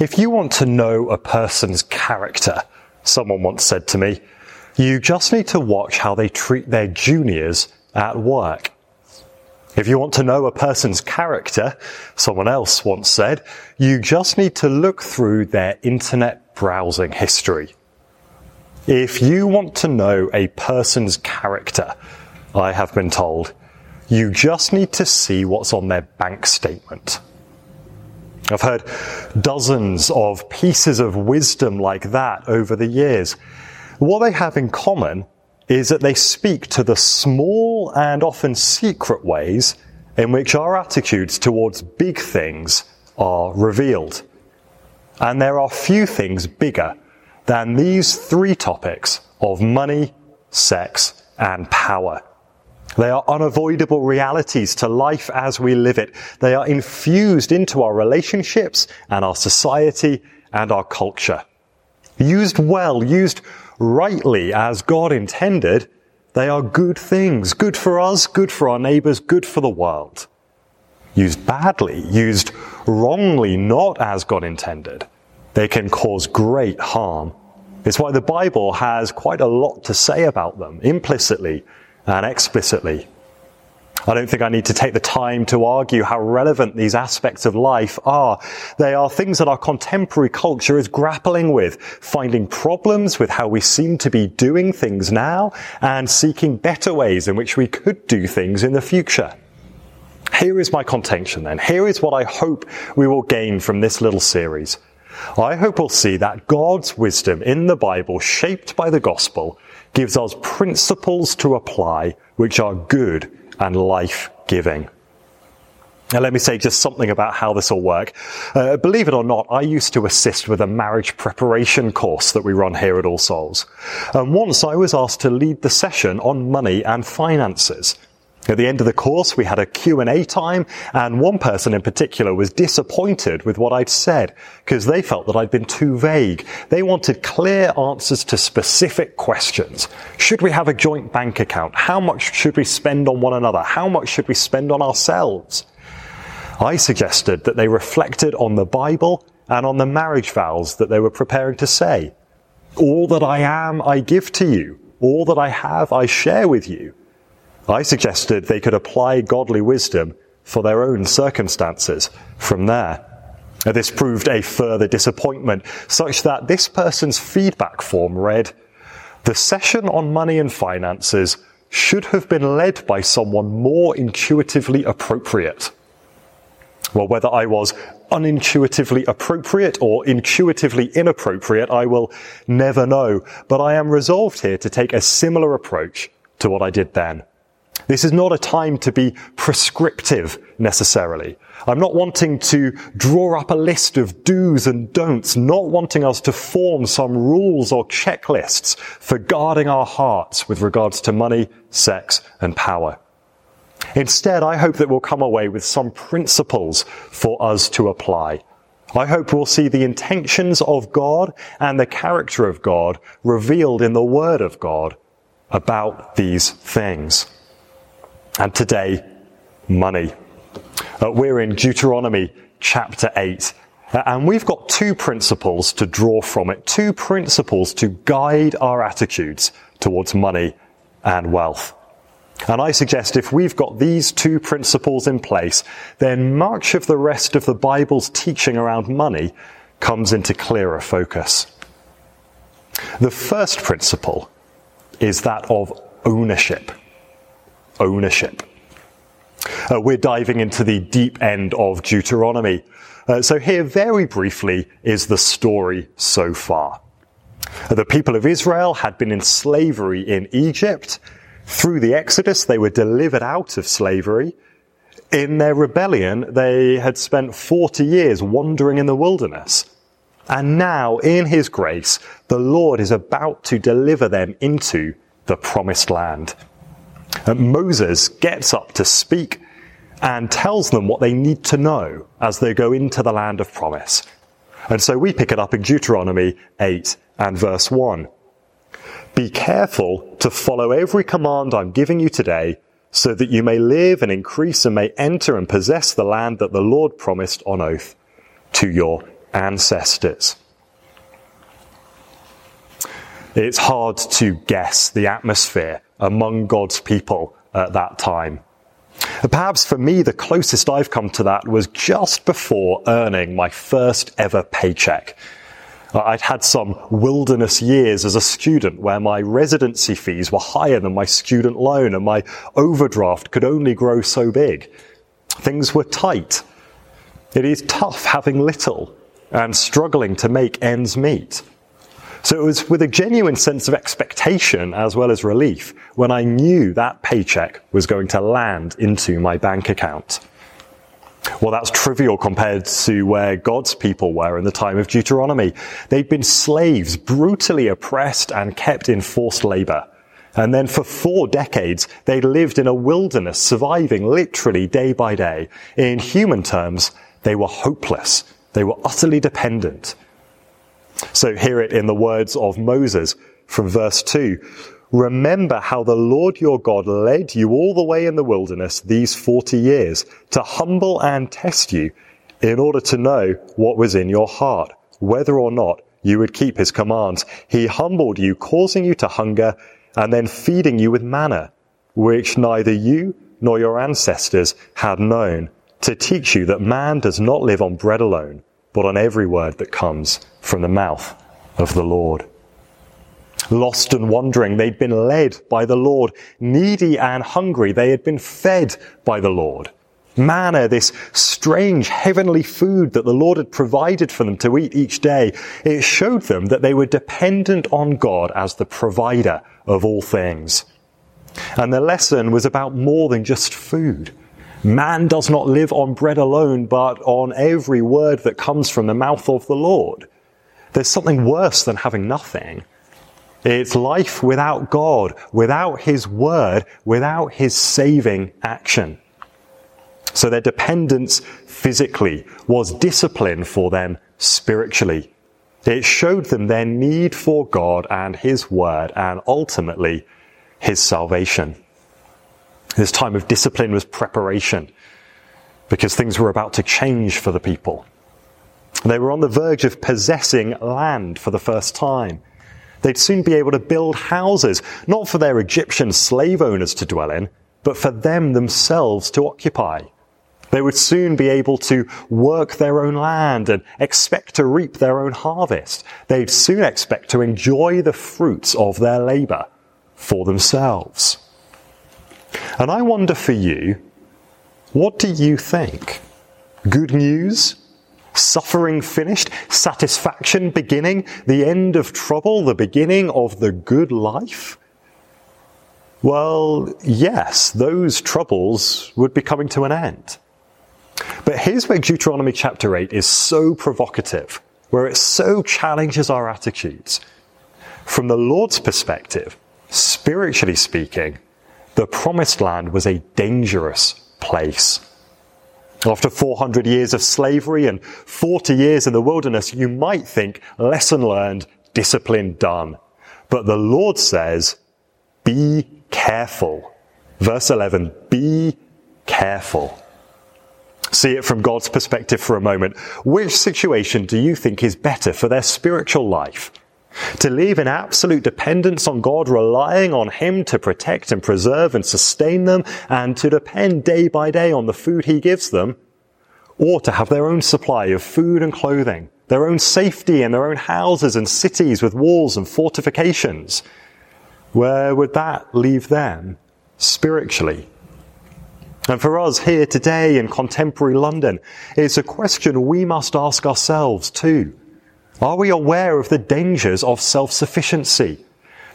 If you want to know a person's character, someone once said to me, you just need to watch how they treat their juniors at work. If you want to know a person's character, someone else once said, you just need to look through their internet browsing history. If you want to know a person's character, I have been told, you just need to see what's on their bank statement. I've heard dozens of pieces of wisdom like that over the years. What they have in common is that they speak to the small and often secret ways in which our attitudes towards big things are revealed. And there are few things bigger than these three topics of money, sex, and power. They are unavoidable realities to life as we live it. They are infused into our relationships and our society and our culture. Used well, used rightly as God intended, they are good things. Good for us, good for our neighbors, good for the world. Used badly, used wrongly, not as God intended, they can cause great harm. It's why the Bible has quite a lot to say about them, implicitly and explicitly. I don't think I need to take the time to argue how relevant these aspects of life are. They are things that our contemporary culture is grappling with, finding problems with how we seem to be doing things now and seeking better ways in which we could do things in the future. Here is my contention then. Here is what I hope we will gain from this little series. I hope we'll see that God's wisdom in the Bible, shaped by the gospel, gives us principles to apply which are good and life giving. Now, let me say just something about how this will work. Uh, believe it or not, I used to assist with a marriage preparation course that we run here at All Souls. And once I was asked to lead the session on money and finances. At the end of the course, we had a Q&A time, and one person in particular was disappointed with what I'd said, because they felt that I'd been too vague. They wanted clear answers to specific questions. Should we have a joint bank account? How much should we spend on one another? How much should we spend on ourselves? I suggested that they reflected on the Bible and on the marriage vows that they were preparing to say. All that I am, I give to you. All that I have, I share with you. I suggested they could apply godly wisdom for their own circumstances from there. This proved a further disappointment, such that this person's feedback form read, the session on money and finances should have been led by someone more intuitively appropriate. Well, whether I was unintuitively appropriate or intuitively inappropriate, I will never know, but I am resolved here to take a similar approach to what I did then. This is not a time to be prescriptive necessarily. I'm not wanting to draw up a list of do's and don'ts, not wanting us to form some rules or checklists for guarding our hearts with regards to money, sex, and power. Instead, I hope that we'll come away with some principles for us to apply. I hope we'll see the intentions of God and the character of God revealed in the Word of God about these things. And today, money. Uh, we're in Deuteronomy chapter 8. Uh, and we've got two principles to draw from it, two principles to guide our attitudes towards money and wealth. And I suggest if we've got these two principles in place, then much of the rest of the Bible's teaching around money comes into clearer focus. The first principle is that of ownership ownership. Uh, we're diving into the deep end of Deuteronomy. Uh, so here, very briefly, is the story so far. Uh, the people of Israel had been in slavery in Egypt. Through the Exodus, they were delivered out of slavery. In their rebellion, they had spent 40 years wandering in the wilderness. And now, in His grace, the Lord is about to deliver them into the promised land. And Moses gets up to speak and tells them what they need to know as they go into the land of promise. And so we pick it up in Deuteronomy 8 and verse 1. Be careful to follow every command I'm giving you today so that you may live and increase and may enter and possess the land that the Lord promised on oath to your ancestors. It's hard to guess the atmosphere among God's people at that time. Perhaps for me, the closest I've come to that was just before earning my first ever paycheck. I'd had some wilderness years as a student where my residency fees were higher than my student loan and my overdraft could only grow so big. Things were tight. It is tough having little and struggling to make ends meet. So it was with a genuine sense of expectation as well as relief when I knew that paycheck was going to land into my bank account. Well, that's trivial compared to where God's people were in the time of Deuteronomy. They'd been slaves, brutally oppressed and kept in forced labor. And then for four decades, they lived in a wilderness, surviving literally day by day. In human terms, they were hopeless. They were utterly dependent. So hear it in the words of Moses from verse 2. Remember how the Lord your God led you all the way in the wilderness these 40 years to humble and test you in order to know what was in your heart, whether or not you would keep his commands. He humbled you, causing you to hunger and then feeding you with manna, which neither you nor your ancestors had known, to teach you that man does not live on bread alone, but on every word that comes from the mouth of the Lord. Lost and wandering, they'd been led by the Lord. Needy and hungry, they had been fed by the Lord. Manna, this strange heavenly food that the Lord had provided for them to eat each day, it showed them that they were dependent on God as the provider of all things. And the lesson was about more than just food. Man does not live on bread alone, but on every word that comes from the mouth of the Lord. There's something worse than having nothing. It's life without God, without His Word, without His saving action. So their dependence physically was discipline for them spiritually. It showed them their need for God and His Word and ultimately His salvation. This time of discipline was preparation because things were about to change for the people. They were on the verge of possessing land for the first time. They'd soon be able to build houses, not for their Egyptian slave owners to dwell in, but for them themselves to occupy. They would soon be able to work their own land and expect to reap their own harvest. They'd soon expect to enjoy the fruits of their labor for themselves. And I wonder for you, what do you think? Good news? Suffering finished? Satisfaction beginning? The end of trouble? The beginning of the good life? Well, yes, those troubles would be coming to an end. But here's where Deuteronomy chapter 8 is so provocative, where it so challenges our attitudes. From the Lord's perspective, spiritually speaking, the promised land was a dangerous place. After 400 years of slavery and 40 years in the wilderness, you might think lesson learned, discipline done. But the Lord says, be careful. Verse 11, be careful. See it from God's perspective for a moment. Which situation do you think is better for their spiritual life? To live in absolute dependence on God, relying on Him to protect and preserve and sustain them, and to depend day by day on the food He gives them, or to have their own supply of food and clothing, their own safety in their own houses and cities with walls and fortifications. Where would that leave them spiritually? And for us here today in contemporary London, it's a question we must ask ourselves too. Are we aware of the dangers of self-sufficiency?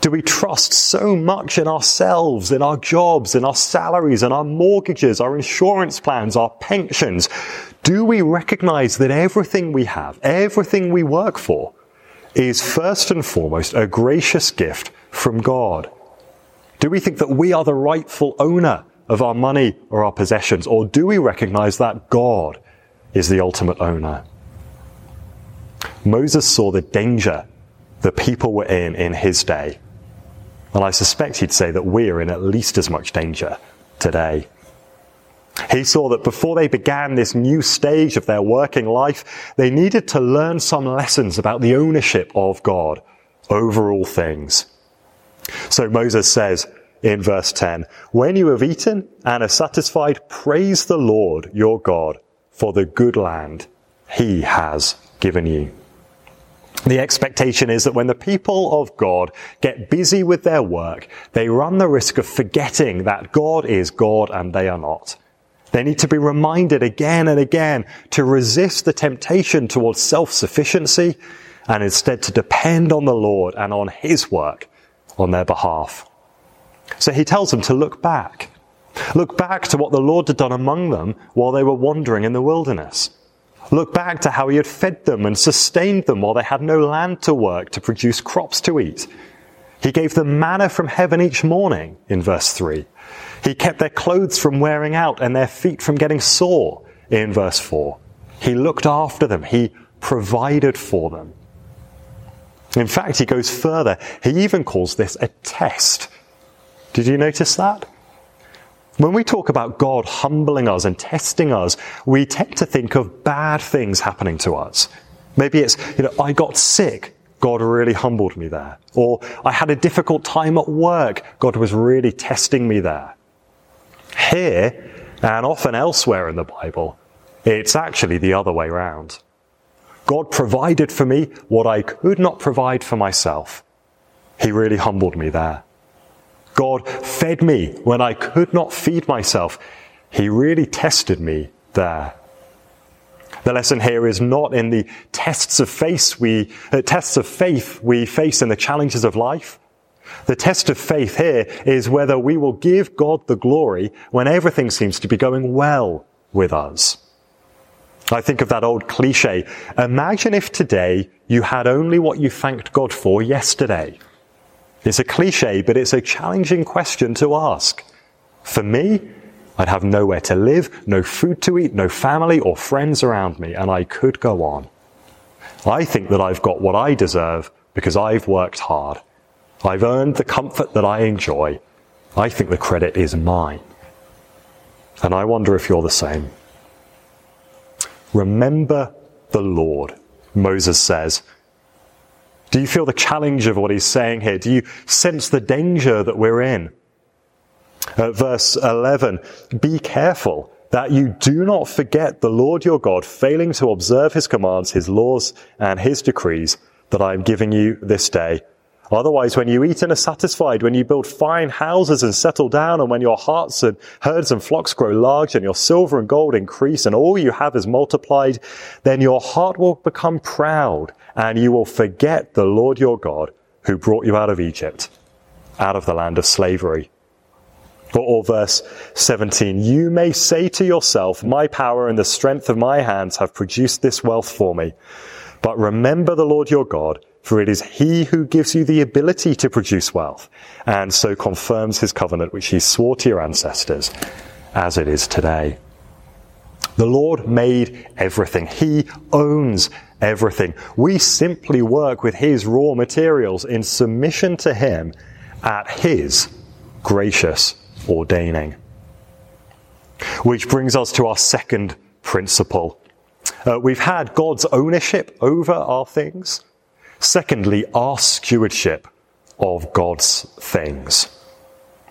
Do we trust so much in ourselves, in our jobs, in our salaries, in our mortgages, our insurance plans, our pensions? Do we recognize that everything we have, everything we work for, is first and foremost a gracious gift from God? Do we think that we are the rightful owner of our money or our possessions? Or do we recognize that God is the ultimate owner? Moses saw the danger the people were in in his day. And I suspect he'd say that we're in at least as much danger today. He saw that before they began this new stage of their working life, they needed to learn some lessons about the ownership of God over all things. So Moses says in verse 10, When you have eaten and are satisfied, praise the Lord your God for the good land he has given you. The expectation is that when the people of God get busy with their work, they run the risk of forgetting that God is God and they are not. They need to be reminded again and again to resist the temptation towards self-sufficiency and instead to depend on the Lord and on His work on their behalf. So he tells them to look back. Look back to what the Lord had done among them while they were wandering in the wilderness. Look back to how he had fed them and sustained them while they had no land to work to produce crops to eat. He gave them manna from heaven each morning, in verse 3. He kept their clothes from wearing out and their feet from getting sore, in verse 4. He looked after them. He provided for them. In fact, he goes further. He even calls this a test. Did you notice that? When we talk about God humbling us and testing us, we tend to think of bad things happening to us. Maybe it's, you know, I got sick. God really humbled me there. Or I had a difficult time at work. God was really testing me there. Here, and often elsewhere in the Bible, it's actually the other way around. God provided for me what I could not provide for myself. He really humbled me there. God fed me when I could not feed myself. He really tested me there. The lesson here is not in the tests of faith we, uh, tests of faith we face in the challenges of life. The test of faith here is whether we will give God the glory when everything seems to be going well with us. I think of that old cliche. Imagine if today you had only what you thanked God for yesterday. It's a cliche, but it's a challenging question to ask. For me, I'd have nowhere to live, no food to eat, no family or friends around me, and I could go on. I think that I've got what I deserve because I've worked hard. I've earned the comfort that I enjoy. I think the credit is mine. And I wonder if you're the same. Remember the Lord, Moses says, do you feel the challenge of what he's saying here? Do you sense the danger that we're in? Uh, verse 11, be careful that you do not forget the Lord your God, failing to observe his commands, his laws, and his decrees that I am giving you this day. Otherwise, when you eat and are satisfied, when you build fine houses and settle down, and when your hearts and herds and flocks grow large, and your silver and gold increase, and all you have is multiplied, then your heart will become proud, and you will forget the Lord your God, who brought you out of Egypt, out of the land of slavery. Or, or verse 17, you may say to yourself, my power and the strength of my hands have produced this wealth for me. But remember the Lord your God, for it is he who gives you the ability to produce wealth, and so confirms his covenant which he swore to your ancestors, as it is today. The Lord made everything. He owns everything. We simply work with his raw materials in submission to him at his gracious ordaining. Which brings us to our second principle. Uh, we've had God's ownership over our things. Secondly, our stewardship of God's things.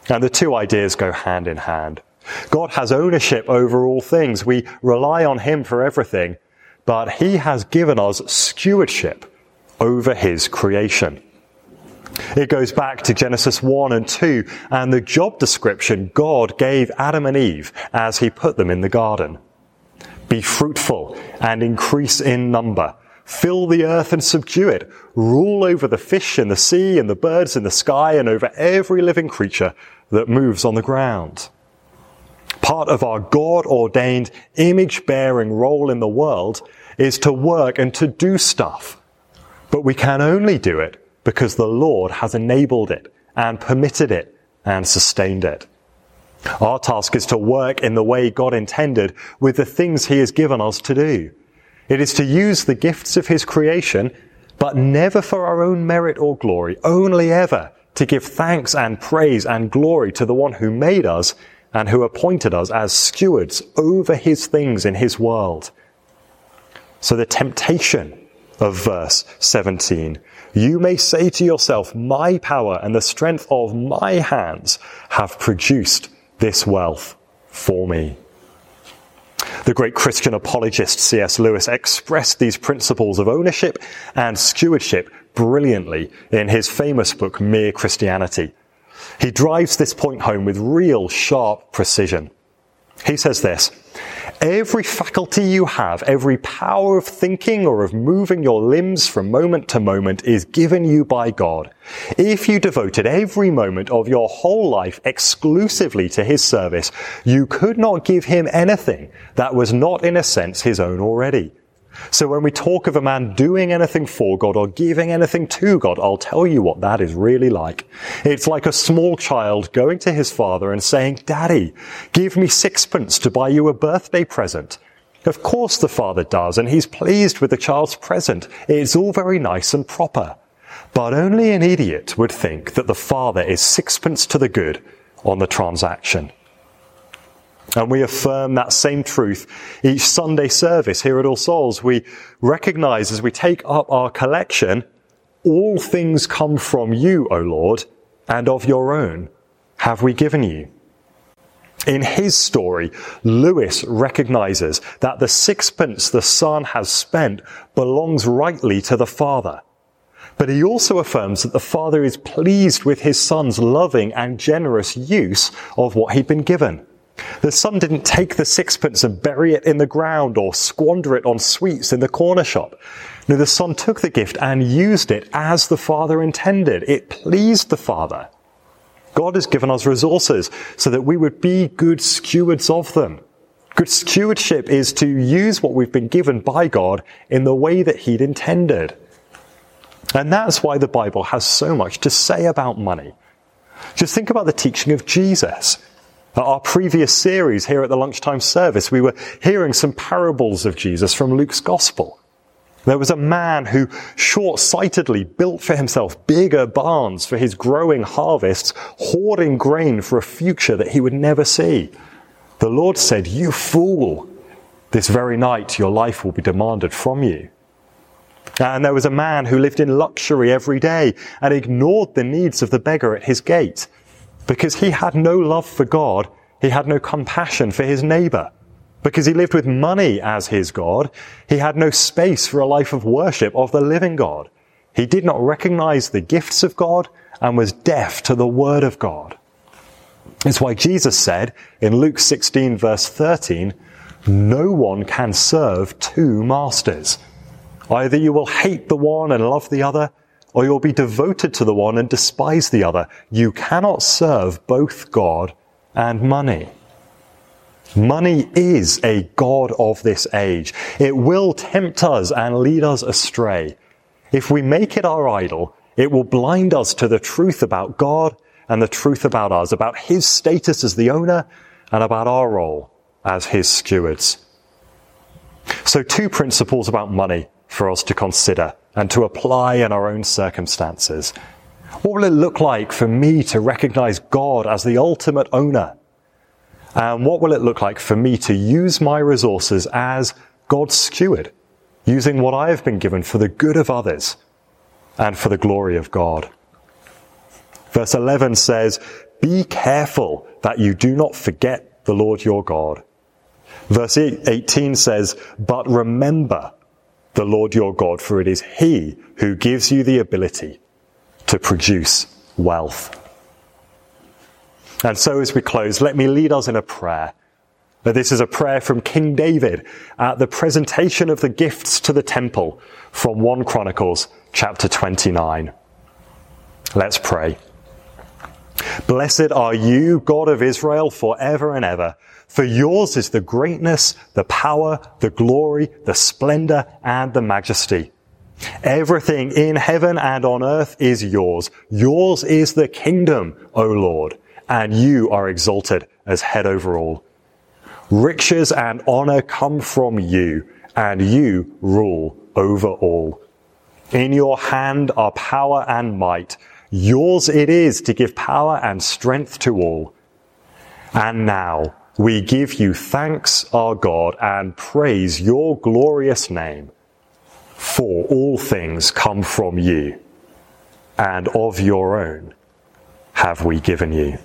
And the two ideas go hand in hand. God has ownership over all things. We rely on Him for everything, but He has given us stewardship over His creation. It goes back to Genesis 1 and 2 and the job description God gave Adam and Eve as He put them in the garden. Be fruitful and increase in number. Fill the earth and subdue it. Rule over the fish in the sea and the birds in the sky and over every living creature that moves on the ground. Part of our God ordained image bearing role in the world is to work and to do stuff. But we can only do it because the Lord has enabled it and permitted it and sustained it. Our task is to work in the way God intended with the things He has given us to do. It is to use the gifts of His creation, but never for our own merit or glory, only ever to give thanks and praise and glory to the one who made us and who appointed us as stewards over his things in his world. So the temptation of verse 17, you may say to yourself, my power and the strength of my hands have produced this wealth for me. The great Christian apologist C.S. Lewis expressed these principles of ownership and stewardship brilliantly in his famous book, Mere Christianity. He drives this point home with real sharp precision. He says this, Every faculty you have, every power of thinking or of moving your limbs from moment to moment is given you by God. If you devoted every moment of your whole life exclusively to His service, you could not give Him anything that was not in a sense His own already. So when we talk of a man doing anything for God or giving anything to God, I'll tell you what that is really like. It's like a small child going to his father and saying, Daddy, give me sixpence to buy you a birthday present. Of course the father does, and he's pleased with the child's present. It's all very nice and proper. But only an idiot would think that the father is sixpence to the good on the transaction. And we affirm that same truth each Sunday service here at All Souls. We recognize as we take up our collection, all things come from you, O Lord, and of your own have we given you. In his story, Lewis recognizes that the sixpence the son has spent belongs rightly to the father. But he also affirms that the father is pleased with his son's loving and generous use of what he'd been given. The son didn't take the sixpence and bury it in the ground or squander it on sweets in the corner shop. No, the son took the gift and used it as the father intended. It pleased the father. God has given us resources so that we would be good stewards of them. Good stewardship is to use what we've been given by God in the way that He'd intended. And that's why the Bible has so much to say about money. Just think about the teaching of Jesus. Our previous series here at the lunchtime service, we were hearing some parables of Jesus from Luke's gospel. There was a man who short-sightedly built for himself bigger barns for his growing harvests, hoarding grain for a future that he would never see. The Lord said, you fool, this very night your life will be demanded from you. And there was a man who lived in luxury every day and ignored the needs of the beggar at his gate because he had no love for God, he had no compassion for his neighbor. Because he lived with money as his God, he had no space for a life of worship of the living God. He did not recognize the gifts of God and was deaf to the word of God. It's why Jesus said in Luke 16 verse 13, no one can serve two masters. Either you will hate the one and love the other, or you'll be devoted to the one and despise the other. You cannot serve both God and money. Money is a God of this age. It will tempt us and lead us astray. If we make it our idol, it will blind us to the truth about God and the truth about us, about His status as the owner and about our role as His stewards. So two principles about money for us to consider and to apply in our own circumstances? What will it look like for me to recognize God as the ultimate owner? And what will it look like for me to use my resources as God's steward, using what I have been given for the good of others and for the glory of God? Verse 11 says, Be careful that you do not forget the Lord your God. Verse 18 says, But remember the Lord your God, for it is He who gives you the ability to produce wealth. And so as we close, let me lead us in a prayer. This is a prayer from King David at the presentation of the gifts to the temple from 1 Chronicles chapter 29. Let's pray. Blessed are you, God of Israel, forever and ever. For yours is the greatness, the power, the glory, the splendor, and the majesty. Everything in heaven and on earth is yours. Yours is the kingdom, O Lord, and you are exalted as head over all. Riches and honor come from you, and you rule over all. In your hand are power and might. Yours it is to give power and strength to all. And now we give you thanks, our God, and praise your glorious name. For all things come from you, and of your own have we given you.